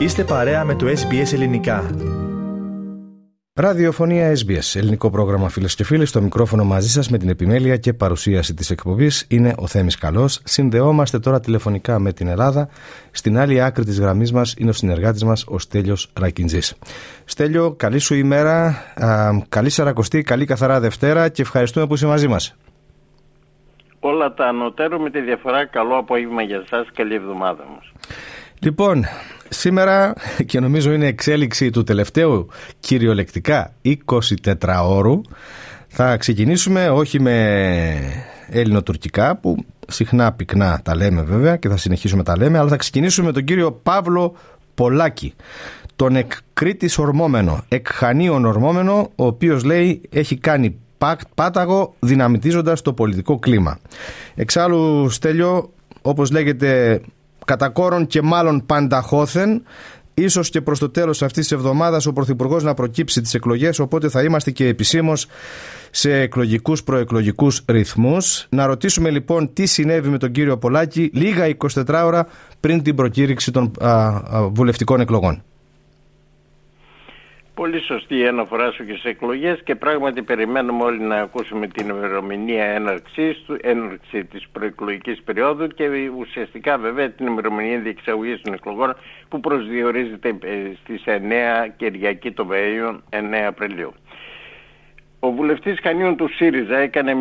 Είστε παρέα με το SBS Ελληνικά. Ραδιοφωνία SBS, ελληνικό πρόγραμμα φίλες και φίλοι. Στο μικρόφωνο μαζί σας με την επιμέλεια και παρουσίαση της εκπομπής είναι ο Θέμης Καλός. Συνδεόμαστε τώρα τηλεφωνικά με την Ελλάδα. Στην άλλη άκρη της γραμμής μας είναι ο συνεργάτης μας, ο Στέλιος Ρακιντζής. Στέλιο, καλή σου ημέρα, α, καλή Σαρακοστή, καλή καθαρά Δευτέρα και ευχαριστούμε που είσαι μαζί μας. Όλα τα ανωτέρω με τη διαφορά. Καλό απόγευμα για εσά. Καλή εβδομάδα μας. Λοιπόν, σήμερα και νομίζω είναι εξέλιξη του τελευταίου κυριολεκτικά 24 ώρου θα ξεκινήσουμε όχι με ελληνοτουρκικά που συχνά πυκνά τα λέμε βέβαια και θα συνεχίσουμε τα λέμε αλλά θα ξεκινήσουμε με τον κύριο Παύλο Πολάκη τον εκκρίτης ορμόμενο, εκχανίων ορμόμενο ο οποίος λέει έχει κάνει πάταγο δυναμητίζοντας το πολιτικό κλίμα. Εξάλλου Στέλιο όπως λέγεται κατά κόρον και μάλλον πανταχώθεν ίσως και προς το τέλος αυτής της εβδομάδας ο Πρωθυπουργός να προκύψει τις εκλογές οπότε θα είμαστε και επισήμως σε εκλογικούς προεκλογικούς ρυθμούς. Να ρωτήσουμε λοιπόν τι συνέβη με τον κύριο Πολάκη λίγα 24 ώρα πριν την προκήρυξη των βουλευτικών εκλογών. Πολύ σωστή η αναφορά σου και σε εκλογές και πράγματι περιμένουμε όλοι να ακούσουμε την ημερομηνία έναρξη έναρξη της προεκλογικής περίοδου και ουσιαστικά βέβαια την ημερομηνία διεξαγωγής των εκλογών που προσδιορίζεται ε, στις 9 Κυριακή το Βαΐο 9 Απριλίου. Ο βουλευτής Χανίων του ΣΥΡΙΖΑ έκανε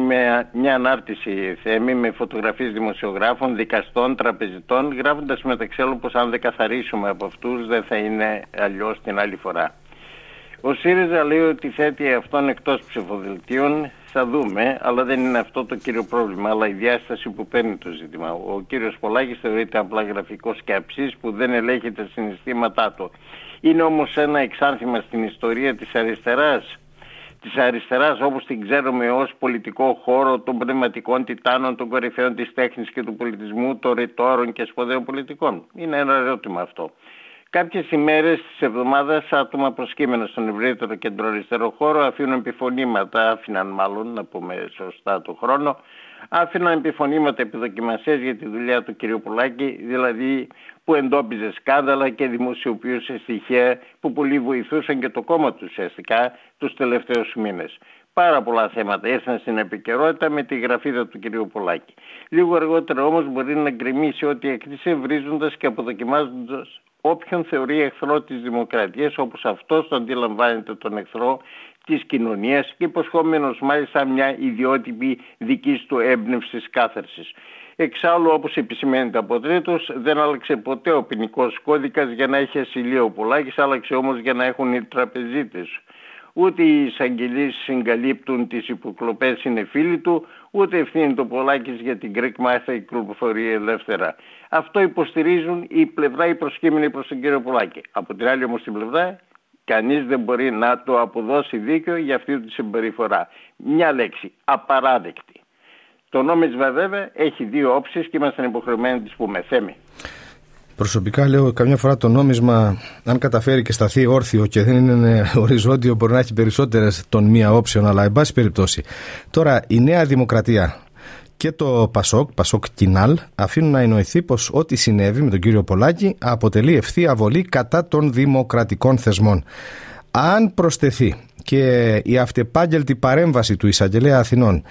μια ανάρτηση θέμη με φωτογραφίες δημοσιογράφων, δικαστών, τραπεζιτών, γράφοντας μεταξύ άλλων πως αν δεν καθαρίσουμε από αυτούς δεν θα είναι αλλιώς την άλλη φορά. Ο ΣΥΡΙΖΑ λέει ότι θέτει αυτόν εκτός ψηφοδελτίων. Θα δούμε, αλλά δεν είναι αυτό το κύριο πρόβλημα, αλλά η διάσταση που παίρνει το ζήτημα. Ο κύριος Πολάκης θεωρείται απλά γραφικός σκέψης που δεν ελέγχει τα συναισθήματά του. Είναι όμως ένα εξάρτημα στην ιστορία της αριστεράς της αριστεράς όπως την ξέρουμε ως πολιτικό χώρο των πνευματικών τιτάνων, των κορυφαίων της τέχνης και του πολιτισμού, των ρητόρων και σπουδαίων πολιτικών. Είναι ένα ερώτημα αυτό. Κάποιες ημέρες της εβδομάδας άτομα προσκύμενα στον ευρύτερο κεντροαριστερό χώρο αφήνουν επιφωνήματα, άφηναν μάλλον να πούμε σωστά το χρόνο, άφηναν επιφωνήματα επιδοκιμασίες για τη δουλειά του κ. Πουλάκη, δηλαδή που εντόπιζε σκάνδαλα και δημοσιοποιούσε στοιχεία που πολύ βοηθούσαν και το κόμμα τους ουσιαστικά τους τελευταίους μήνες. Πάρα πολλά θέματα ήρθαν στην επικαιρότητα με τη γραφίδα του κ. Πολάκη. Λίγο αργότερα όμως μπορεί να γκρεμίσει ό,τι έκτισε βρίζοντας και αποδοκιμάζοντας όποιον θεωρεί εχθρό της δημοκρατίας όπως αυτός το αντιλαμβάνεται τον εχθρό της κοινωνίας και υποσχόμενος μάλιστα μια ιδιότυπη δικής του έμπνευσης κάθερσης. Εξάλλου, όπως επισημαίνεται από τρίτος, δεν άλλαξε ποτέ ο ποινικός κώδικας για να έχει ασυλία ο Πολάκης, άλλαξε όμως για να έχουν οι τραπεζίτες. Ούτε οι εισαγγελίες συγκαλύπτουν τις υποκλοπές είναι φίλοι του, ούτε ευθύνει το Πολάκης για την Greek Μάθα η κυκλοφορεί ελεύθερα. Αυτό υποστηρίζουν η πλευρά οι προσκύμενοι προς τον κύριο Πολάκη. Από την άλλη όμως την πλευρά κανείς δεν μπορεί να το αποδώσει δίκαιο για αυτή τη συμπεριφορά. Μια λέξη, απαράδεκτη. Το νόμισμα βέβαια έχει δύο όψεις και είμαστε υποχρεωμένοι να τις πούμε. Θέμη. Προσωπικά λέω καμιά φορά το νόμισμα αν καταφέρει και σταθεί όρθιο και δεν είναι οριζόντιο μπορεί να έχει περισσότερες των μία όψεων αλλά εν πάση περιπτώσει. Τώρα η νέα δημοκρατία και το Πασόκ, Πασόκ Κινάλ, αφήνουν να εννοηθεί πως ό,τι συνέβη με τον κύριο Πολάκη αποτελεί ευθεία βολή κατά των δημοκρατικών θεσμών. Αν προσθεθεί και η αυτεπάγγελτη παρέμβαση του Εισαγγελέα Αθηνών,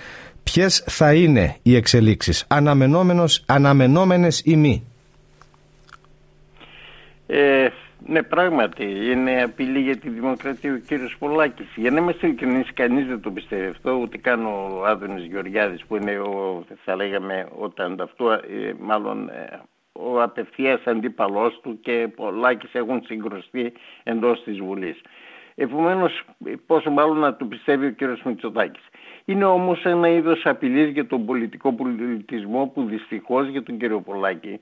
ποιες θα είναι οι εξελίξεις, αναμενόμενες ή μη; Ε, ναι, πράγματι, είναι απειλή για τη δημοκρατία ο κύριος Πολάκης. Για να είμαστε ειλικρινείς, κανείς δεν το πιστεύει αυτό, ούτε καν ο Άδωνης Γεωργιάδης που είναι, ο, θα λέγαμε, όταν ταυτού, ε, μάλλον ε, ο απευθείας αντίπαλός του και Πολάκης έχουν συγκρουστεί εντός της Βουλής. Επομένως, πόσο μάλλον να το πιστεύει ο κύριος Μητσοτάκης. Είναι όμως ένα είδος απειλής για τον πολιτικό πολιτισμό που δυστυχώς για τον κύριο Πολάκη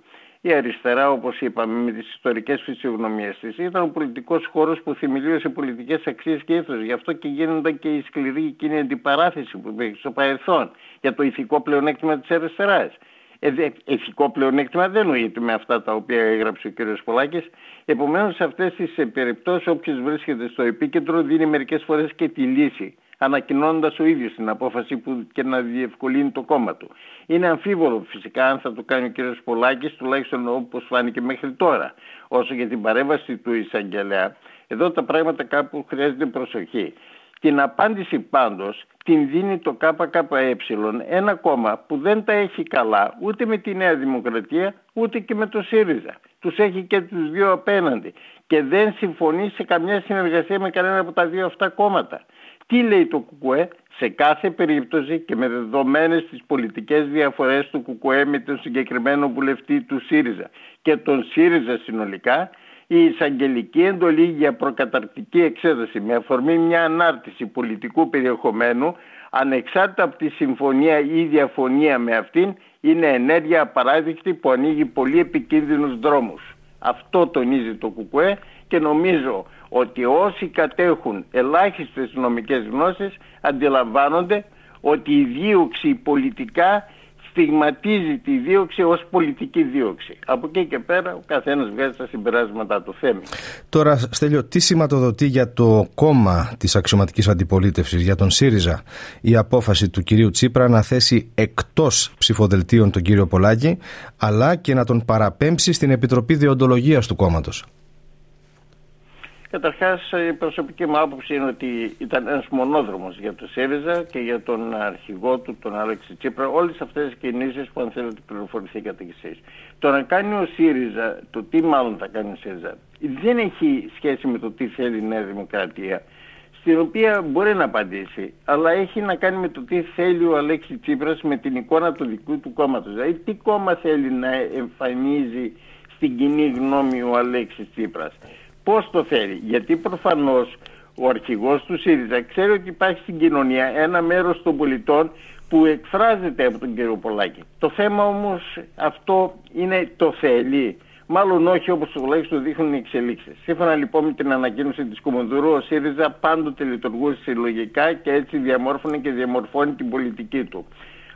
η αριστερά, όπως είπαμε, με τις ιστορικές φυσιογνωμίες της, ήταν ο πολιτικός χώρος που θυμιλίωσε πολιτικές αξίες και ήθος. Γι' αυτό και γίνονταν και η σκληρή εκείνη αντιπαράθεση που υπήρχε στο παρελθόν για το ηθικό πλεονέκτημα της αριστεράς. Ε, ηθικό πλεονέκτημα δεν νοείται με αυτά τα οποία έγραψε ο κ. Πολάκης. Επομένως σε αυτές τις περιπτώσεις όποιος βρίσκεται στο επίκεντρο δίνει μερικές φορές και τη λύση ανακοινώνοντας ο ίδιος την απόφαση που και να διευκολύνει το κόμμα του. Είναι αμφίβολο φυσικά αν θα το κάνει ο κ. Πολάκης, τουλάχιστον όπως φάνηκε μέχρι τώρα. Όσο για την παρέμβαση του εισαγγελέα, εδώ τα πράγματα κάπου χρειάζεται προσοχή. Την απάντηση πάντως την δίνει το ΚΚΕ, ένα κόμμα που δεν τα έχει καλά ούτε με τη Νέα Δημοκρατία ούτε και με το ΣΥΡΙΖΑ. Τους έχει και τους δύο απέναντι και δεν συμφωνεί σε καμιά συνεργασία με κανένα από τα δύο αυτά κόμματα. Τι λέει το ΚΚΕ σε κάθε περίπτωση και με δεδομένες τις πολιτικές διαφορές του ΚΚΕ με τον συγκεκριμένο βουλευτή του ΣΥΡΙΖΑ και τον ΣΥΡΙΖΑ συνολικά η εισαγγελική εντολή για προκαταρκτική εξέταση με αφορμή μια ανάρτηση πολιτικού περιεχομένου ανεξάρτητα από τη συμφωνία ή διαφωνία με αυτήν είναι ενέργεια απαράδεκτη που ανοίγει πολύ επικίνδυνους δρόμους. Αυτό τονίζει το ΚΚΕ και νομίζω ότι όσοι κατέχουν ελάχιστες νομικές γνώσεις αντιλαμβάνονται ότι η δίωξη πολιτικά στιγματίζει τη δίωξη ως πολιτική δίωξη. Από εκεί και πέρα ο καθένας βγάζει τα συμπεράσματα του θέμη. Τώρα Στέλιο, τι σηματοδοτεί για το κόμμα της αξιωματικής αντιπολίτευσης, για τον ΣΥΡΙΖΑ, η απόφαση του κυρίου Τσίπρα να θέσει εκτός ψηφοδελτίων τον κύριο Πολάκη, αλλά και να τον παραπέμψει στην Επιτροπή Διοντολογίας του κόμματος; Καταρχάς, η προσωπική μου άποψη είναι ότι ήταν ένας μονόδρομος για το ΣΥΡΙΖΑ και για τον αρχηγό του, τον Άλεξη Τσίπρα. Όλες αυτές τις κινήσεις που αν θέλετε πληροφορηθήκατε κι εσείς. Το να κάνει ο ΣΥΡΙΖΑ, το τι μάλλον θα κάνει ο ΣΥΡΙΖΑ, δεν έχει σχέση με το τι θέλει η Νέα Δημοκρατία, στην οποία μπορεί να απαντήσει, αλλά έχει να κάνει με το τι θέλει ο Αλέξη Τσίπρας με την εικόνα του δικού του κόμματος. Δηλαδή, τι κόμμα θέλει να εμφανίζει στην κοινή γνώμη ο Αλέξης Τσίπρας. Πώς το θέλει. Γιατί προφανώς ο αρχηγός του ΣΥΡΙΖΑ ξέρει ότι υπάρχει στην κοινωνία ένα μέρος των πολιτών που εκφράζεται από τον κύριο Πολάκη. Το θέμα όμως αυτό είναι το θέλει. Μάλλον όχι όπως τουλάχιστον δείχνουν οι εξελίξεις. Σύμφωνα λοιπόν με την ανακοίνωση της Κομμοντουρού, ο ΣΥΡΙΖΑ πάντοτε λειτουργούσε συλλογικά και έτσι διαμόρφωνε και διαμορφώνει την πολιτική του.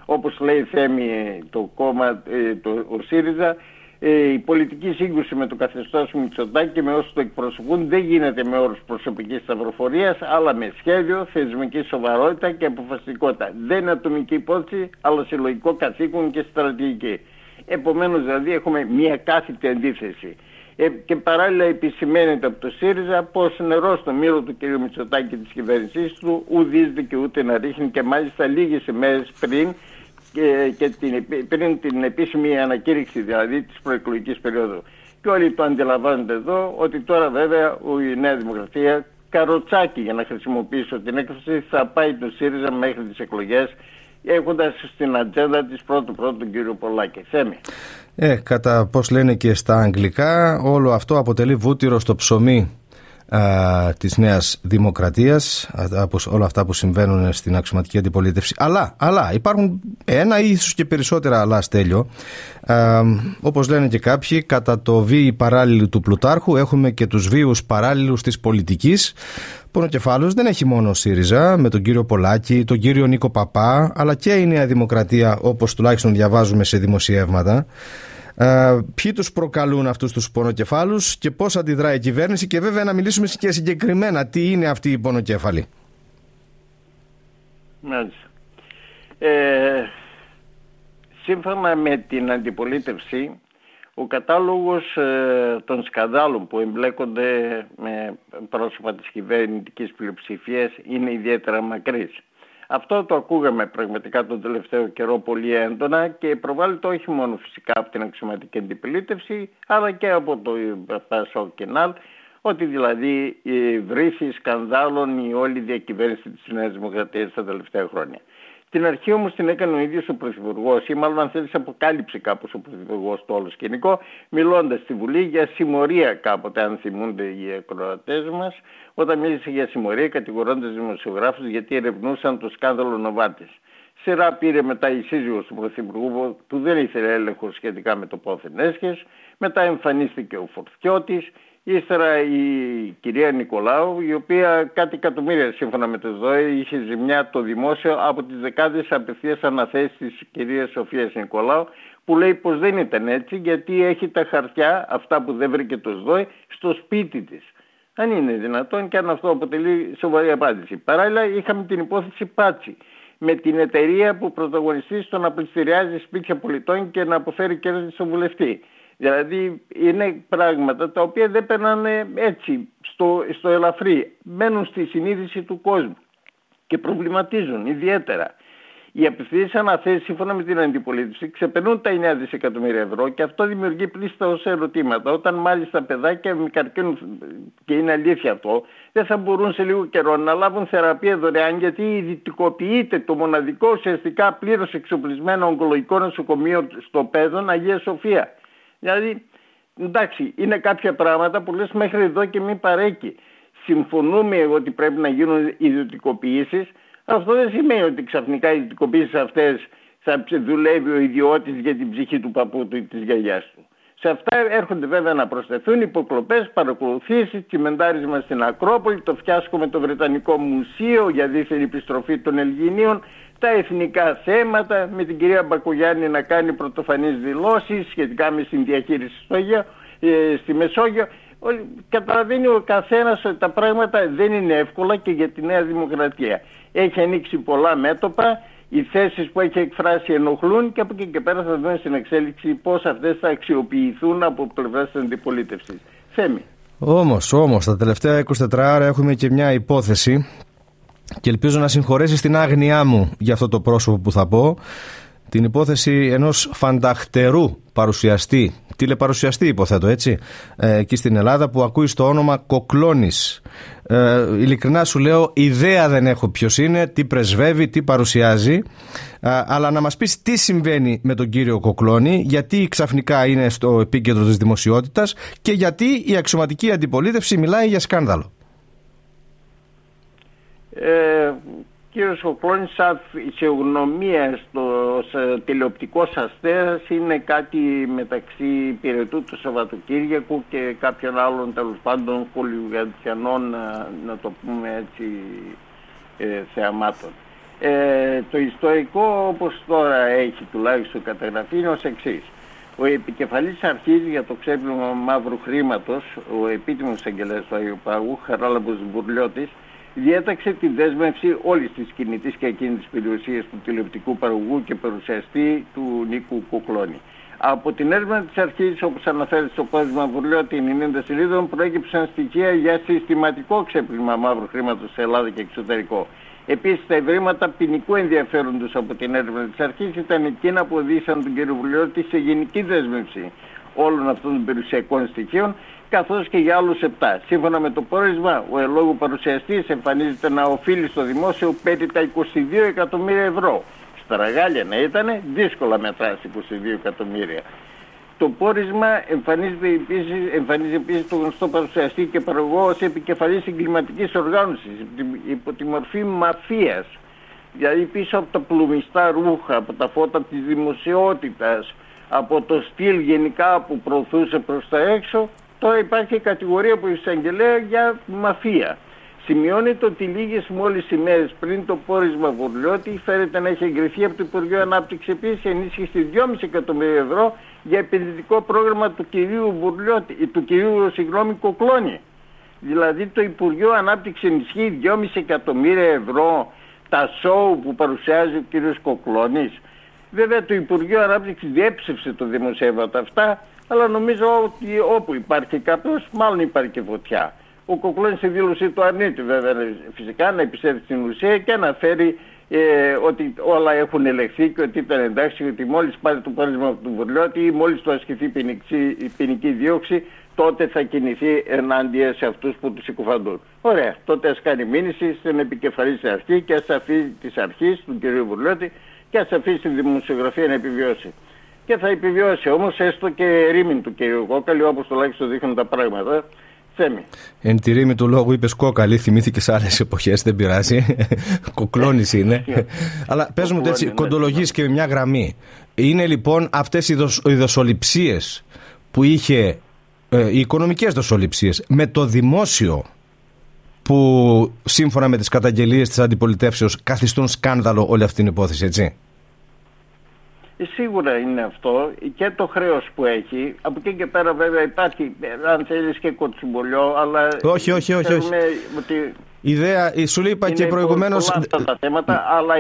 Όπως λέει Θέμη το κόμμα, ε, το, ο ΣΥΡΙΖΑ, ε, η πολιτική σύγκρουση με το καθεστώς Μητσοτάκη και με όσους το εκπροσωπούν δεν γίνεται με όρους προσωπικής σταυροφορίας αλλά με σχέδιο, θεσμική σοβαρότητα και αποφασιστικότητα. Δεν είναι ατομική υπόθεση αλλά συλλογικό καθήκον και στρατηγική. Επομένως δηλαδή έχουμε μια κάθετη αντίθεση. Ε, και παράλληλα επισημαίνεται από το ΣΥΡΙΖΑ πως νερό στο μύρο του κ. Μητσοτάκη και της κυβέρνησής του ουδίζεται και ούτε να ρίχνει και μάλιστα λίγες ημέρες πριν και, και την, πριν την επίσημη ανακήρυξη δηλαδή της προεκλογικής περίοδου. Και όλοι το αντιλαμβάνονται εδώ ότι τώρα βέβαια η Νέα Δημοκρατία καροτσάκι για να χρησιμοποιήσω την έκφραση θα πάει το ΣΥΡΙΖΑ μέχρι τις εκλογές έχοντας στην ατζέντα της πρώτου πρώτου τον κύριο Πολάκη. Θέμη. Ε, κατά πώς λένε και στα αγγλικά όλο αυτό αποτελεί βούτυρο στο ψωμί α, της νέας δημοκρατίας από όλα αυτά που συμβαίνουν στην αξιωματική αντιπολίτευση. Αλλά, αλλά υπάρχουν ένα ή ίσως και περισσότερα αλλά στέλιο. Α, όπως λένε και κάποιοι κατά το βίη παράλληλου του Πλουτάρχου έχουμε και τους βίους παράλληλους της πολιτικής Πονοκεφάλος δεν έχει μόνο ΣΥΡΙΖΑ με τον κύριο Πολάκη, τον κύριο Νίκο Παπά αλλά και η Νέα Δημοκρατία όπως τουλάχιστον διαβάζουμε σε δημοσιεύματα ε, ποιοι τους προκαλούν αυτούς τους πονοκεφάλους και πώς αντιδράει η κυβέρνηση και βέβαια να μιλήσουμε και συγκεκριμένα τι είναι αυτοί οι πονοκέφαλοι. Μάλιστα. Ε, σύμφωνα με την αντιπολίτευση ο κατάλογος ε, των σκανδάλων που εμπλέκονται με πρόσωπα της κυβερνητικής πλειοψηφίας είναι ιδιαίτερα μακρύς. Αυτό το ακούγαμε πραγματικά τον τελευταίο καιρό πολύ έντονα και προβάλλεται όχι μόνο φυσικά από την αξιωματική αντιπολίτευση αλλά και από το ΠΑΣΟ Κενάλ ότι δηλαδή η βρύση σκανδάλων η όλη διακυβέρνηση της Νέας Δημοκρατίας τα τελευταία χρόνια. Την αρχή όμως την έκανε ο ίδιος ο Πρωθυπουργός, ή μάλλον αν θέλεις, αποκάλυψε κάπως ο Πρωθυπουργός το όλο σκηνικό, μιλώντας στη Βουλή για συμμορία κάποτε, αν θυμούνται οι ακροατές μας, όταν μίλησε για συμμορία κατηγορώντας δημοσιογράφους γιατί ερευνούσαν το σκάνδαλο Νοβάτης. Σειρά πήρε μετά η σύζυγος του Πρωθυπουργού που δεν ήθελε έλεγχο σχετικά με το πόθεν έσχες. Μετά εμφανίστηκε ο Φορτιώτης Ύστερα η κυρία Νικολάου, η οποία κάτι εκατομμύρια σύμφωνα με το ΔΟΕ είχε ζημιά το δημόσιο από τις δεκάδες απευθείας αναθέσεις της κυρίας Σοφίας Νικολάου, που λέει πως δεν ήταν έτσι γιατί έχει τα χαρτιά, αυτά που δεν βρήκε το ΔΟΕ, στο σπίτι της. Αν είναι δυνατόν και αν αυτό αποτελεί σοβαρή απάντηση. Παράλληλα είχαμε την υπόθεση Πάτσι με την εταιρεία που πρωταγωνιστεί στο να πληστηριάζει σπίτια πολιτών και να αποφέρει κέρδη στον βουλευτή. Δηλαδή είναι πράγματα τα οποία δεν περνάνε έτσι στο, στο ελαφρύ. Μένουν στη συνείδηση του κόσμου και προβληματίζουν ιδιαίτερα. Οι απευθείε αναθέσεις σύμφωνα με την αντιπολίτευση ξεπερνούν τα 9 δισεκατομμύρια ευρώ και αυτό δημιουργεί πλήστα ω ερωτήματα. Όταν μάλιστα παιδάκια με καρκίνο, και είναι αλήθεια αυτό, δεν θα μπορούν σε λίγο καιρό να λάβουν θεραπεία δωρεάν γιατί ιδιωτικοποιείται το μοναδικό ουσιαστικά πλήρως εξοπλισμένο ογκολογικό νοσοκομείο στο Πέδον Αγία Σοφία. Δηλαδή, εντάξει, είναι κάποια πράγματα που λες μέχρι εδώ και μην παρέκει. Συμφωνούμε ότι πρέπει να γίνουν ιδιωτικοποιήσεις, αυτό δεν σημαίνει ότι ξαφνικά οι ιδιωτικοποίησεις αυτές θα δουλεύει ο ιδιώτης για την ψυχή του παππού του ή της γιαγιάς του. Σε αυτά έρχονται βέβαια να προσθεθούν υποκλοπές, παρακολουθήσεις, τσιμεντάρισμα στην Ακρόπολη, το φιάσκο με το Βρετανικό Μουσείο για δίθεν επιστροφή των Ελγινίων, τα εθνικά θέματα, με την κυρία Μπακογιάννη να κάνει πρωτοφανείς δηλώσεις σχετικά με την διαχείριση στο ε, στη Μεσόγειο. Καταλαβαίνει ο καθένας ότι τα πράγματα δεν είναι εύκολα και για τη Νέα Δημοκρατία. Έχει ανοίξει πολλά μέτωπα, οι θέσεις που έχει εκφράσει ενοχλούν και από εκεί και πέρα θα δούμε στην εξέλιξη πώς αυτές θα αξιοποιηθούν από πλευράς της αντιπολίτευσης. Θέμη. Όμως, όμως, τα τελευταία 24 ώρα έχουμε και μια υπόθεση και ελπίζω να συγχωρέσει την άγνοιά μου για αυτό το πρόσωπο που θα πω την υπόθεση ενός φανταχτερού παρουσιαστή, τηλεπαρουσιαστή υποθέτω έτσι, ε, εκεί στην Ελλάδα που ακούει στο όνομα Κοκλώνης. Ε, ειλικρινά σου λέω, ιδέα δεν έχω ποιος είναι, τι πρεσβεύει, τι παρουσιάζει, ε, αλλά να μας πεις τι συμβαίνει με τον κύριο Κοκλώνη, γιατί ξαφνικά είναι στο επίκεντρο της δημοσιότητας και γιατί η αξιωματική αντιπολίτευση μιλάει για σκάνδαλο. Ε, κύριος Σοκλώνης σαν φυσιογνωμία στο τηλεοπτικός αστέρας είναι κάτι μεταξύ πυρετού του Σαββατοκύριακου και κάποιων άλλων τέλος πάντων χολιγαντιανών να, να το πούμε έτσι ε, θεαμάτων. Ε, το ιστορικό όπως τώρα έχει τουλάχιστον καταγραφεί είναι ως εξής. Ο επικεφαλής αρχής για το ξέπλυμα μαύρου χρήματος, ο επίτιμος αγγελέας του Αγίου Παγού, Χαράλαμπος Μπουρλιώτης, διέταξε τη δέσμευση όλης της κινητής και εκείνης της περιουσίας του τηλεοπτικού παραγωγού και παρουσιαστή του Νίκου Κουκλώνη. Από την έρευνα της αρχής, όπως αναφέρεται στο κώδιμα Βουρλιώτη 90 σελίδων, προέκυψαν στοιχεία για συστηματικό ξέπλυμα μαύρου χρήματος σε Ελλάδα και εξωτερικό. Επίσης, τα ευρήματα ποινικού ενδιαφέροντος από την έρευνα της αρχής ήταν εκείνα που οδήγησαν τον κ. Βουλιώτη σε γενική δέσμευση όλων αυτών των περιουσιακών στοιχείων καθώς και για άλλους 7. Σύμφωνα με το πόρισμα, ο ελόγου παρουσιαστής εμφανίζεται να οφείλει στο δημόσιο περί τα 22 εκατομμύρια ευρώ. Στα ραγάλια να ήταν, δύσκολα μετράσει 22 εκατομμύρια. Το πόρισμα εμφανίζεται επίσης, εμφανίζει επίσης το γνωστό παρουσιαστή και παραγωγό ως επικεφαλής εγκληματικής οργάνωσης υπό τη μορφή μαφίας. Δηλαδή πίσω από τα πλουμιστά ρούχα, από τα φώτα της δημοσιότητας, από το στυλ γενικά που προωθούσε προς τα έξω, Τώρα υπάρχει κατηγορία που εισαγγελέα για μαφία. Σημειώνεται ότι λίγες μόλις ημέρες πριν το πόρισμα Βουρλιώτη φέρεται να έχει εγκριθεί από το Υπουργείο Ανάπτυξης επίσης ενίσχυση 2,5 εκατομμύρια ευρώ για επενδυτικό πρόγραμμα του κυρίου Βουρλιώτη, του κυρίου συγγνώμη Κοκλώνη. Δηλαδή το Υπουργείο Ανάπτυξης ενισχύει 2,5 εκατομμύρια ευρώ τα σοου που παρουσιάζει ο κύριος Κοκλώνης. Βέβαια το Υπουργείο Ανάπτυξης διέψευσε το δημοσίευμα αυτά αλλά νομίζω ότι όπου υπάρχει κάποιος, μάλλον υπάρχει και φωτιά. Ο Κοκλώνης στη δήλωσή του αρνείται βέβαια φυσικά να επιστρέψει στην ουσία και αναφέρει ε, ότι όλα έχουν ελεγχθεί και ότι ήταν εντάξει, ότι μόλις πάρει το πόρισμα του Βουρλιώτη ή μόλις του ασκηθεί ποινική, ποινική δίωξη, τότε θα κινηθεί ενάντια σε αυτούς που τους συκοφαντούν. Ωραία, τότε ας κάνει μήνυση στην επικεφαλής αρχή και ας αφήσει της αρχής του κ. Βουρλιώτη και ας αφήσει τη δημοσιογραφία να επιβιώσει και θα επιβιώσει όμως έστω και ρήμην του κ. Κόκαλη όπως τουλάχιστον δείχνουν τα πράγματα. Θέμη. Εν τη ρήμη του λόγου είπες κόκαλη, θυμήθηκες σε άλλες εποχές, δεν πειράζει. Κοκλώνη είναι. Αλλά πες μου έτσι, κοντολογείς και με μια γραμμή. Είναι λοιπόν αυτές οι δοσοληψίες που είχε, ε, οι οικονομικές δοσοληψίες με το δημόσιο που σύμφωνα με τις καταγγελίες της αντιπολιτεύσεως καθιστούν σκάνδαλο όλη αυτή την υπόθεση, έτσι; Ε, σίγουρα είναι αυτό και το χρέος που έχει. Από εκεί και πέρα βέβαια υπάρχει, αν θέλεις και κοτσουμπολιό, αλλά... Όχι, όχι, όχι. όχι. Ότι Ιδέα, σου είπα και προηγουμένως... Είναι αυτά τα θέματα, αλλά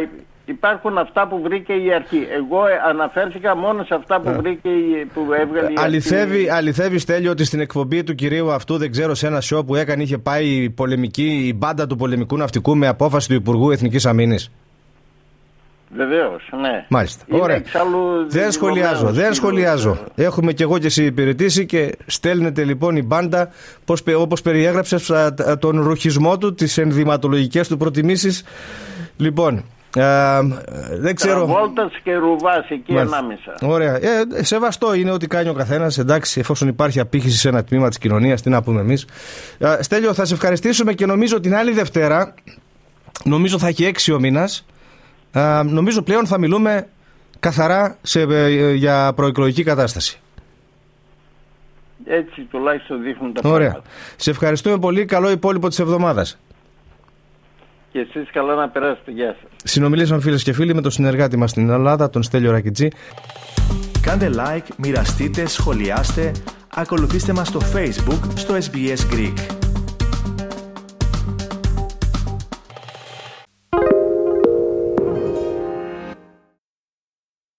υπάρχουν αυτά που βρήκε η αρχή. Εγώ αναφέρθηκα μόνο σε αυτά που βρήκε η, που έβγαλε η αληθεύει, αρχή. Αληθεύει, Στέλιο, ότι στην εκπομπή του κυρίου αυτού, δεν ξέρω, σε ένα show που έκανε, είχε πάει η, πολεμική, η μπάντα του πολεμικού ναυτικού με απόφαση του Υπουργού Εθνικής Αμήνης. Βεβαίως, ναι. Μάλιστα. Είναι Ωραία. εξάλλου Δεν σχολιάζω, δεν δηλωμένο σχολιάζω. στην- Έχουμε κι εγώ και εσύ υπηρετήσει και στέλνετε λοιπόν η μπάντα πώς, πε- όπως περιέγραψες α, τ- τον ρουχισμό του, τις ενδυματολογικές του προτιμήσεις. Λοιπόν, α, δεν ξέρω... Τραβόλτας και ρουβάς εκεί Μάλιστα. ανάμεσα. Ωραία. Ε, σεβαστό είναι ό,τι κάνει ο καθένας. Εντάξει, εφόσον υπάρχει απήχηση σε ένα τμήμα της κοινωνίας, τι να πούμε εμείς. Στέλιο, θα σε ευχαριστήσουμε και νομίζω την άλλη Δευτέρα, νομίζω θα έχει έξι ο μήνας. Νομίζω πλέον θα μιλούμε καθαρά σε, ε, για προεκλογική κατάσταση. Έτσι τουλάχιστον δείχνουν τα Ωραία. πράγματα. Σε ευχαριστούμε πολύ. Καλό υπόλοιπο της εβδομάδας. Και εσείς καλά να περάσετε. Γεια σας. Συνομιλήσαμε φίλες και φίλοι με τον συνεργάτη μας στην Ελλάδα, τον Στέλιο Ρακιτζή. Κάντε like, μοιραστείτε, σχολιάστε, ακολουθήστε μας στο Facebook στο SBS Greek.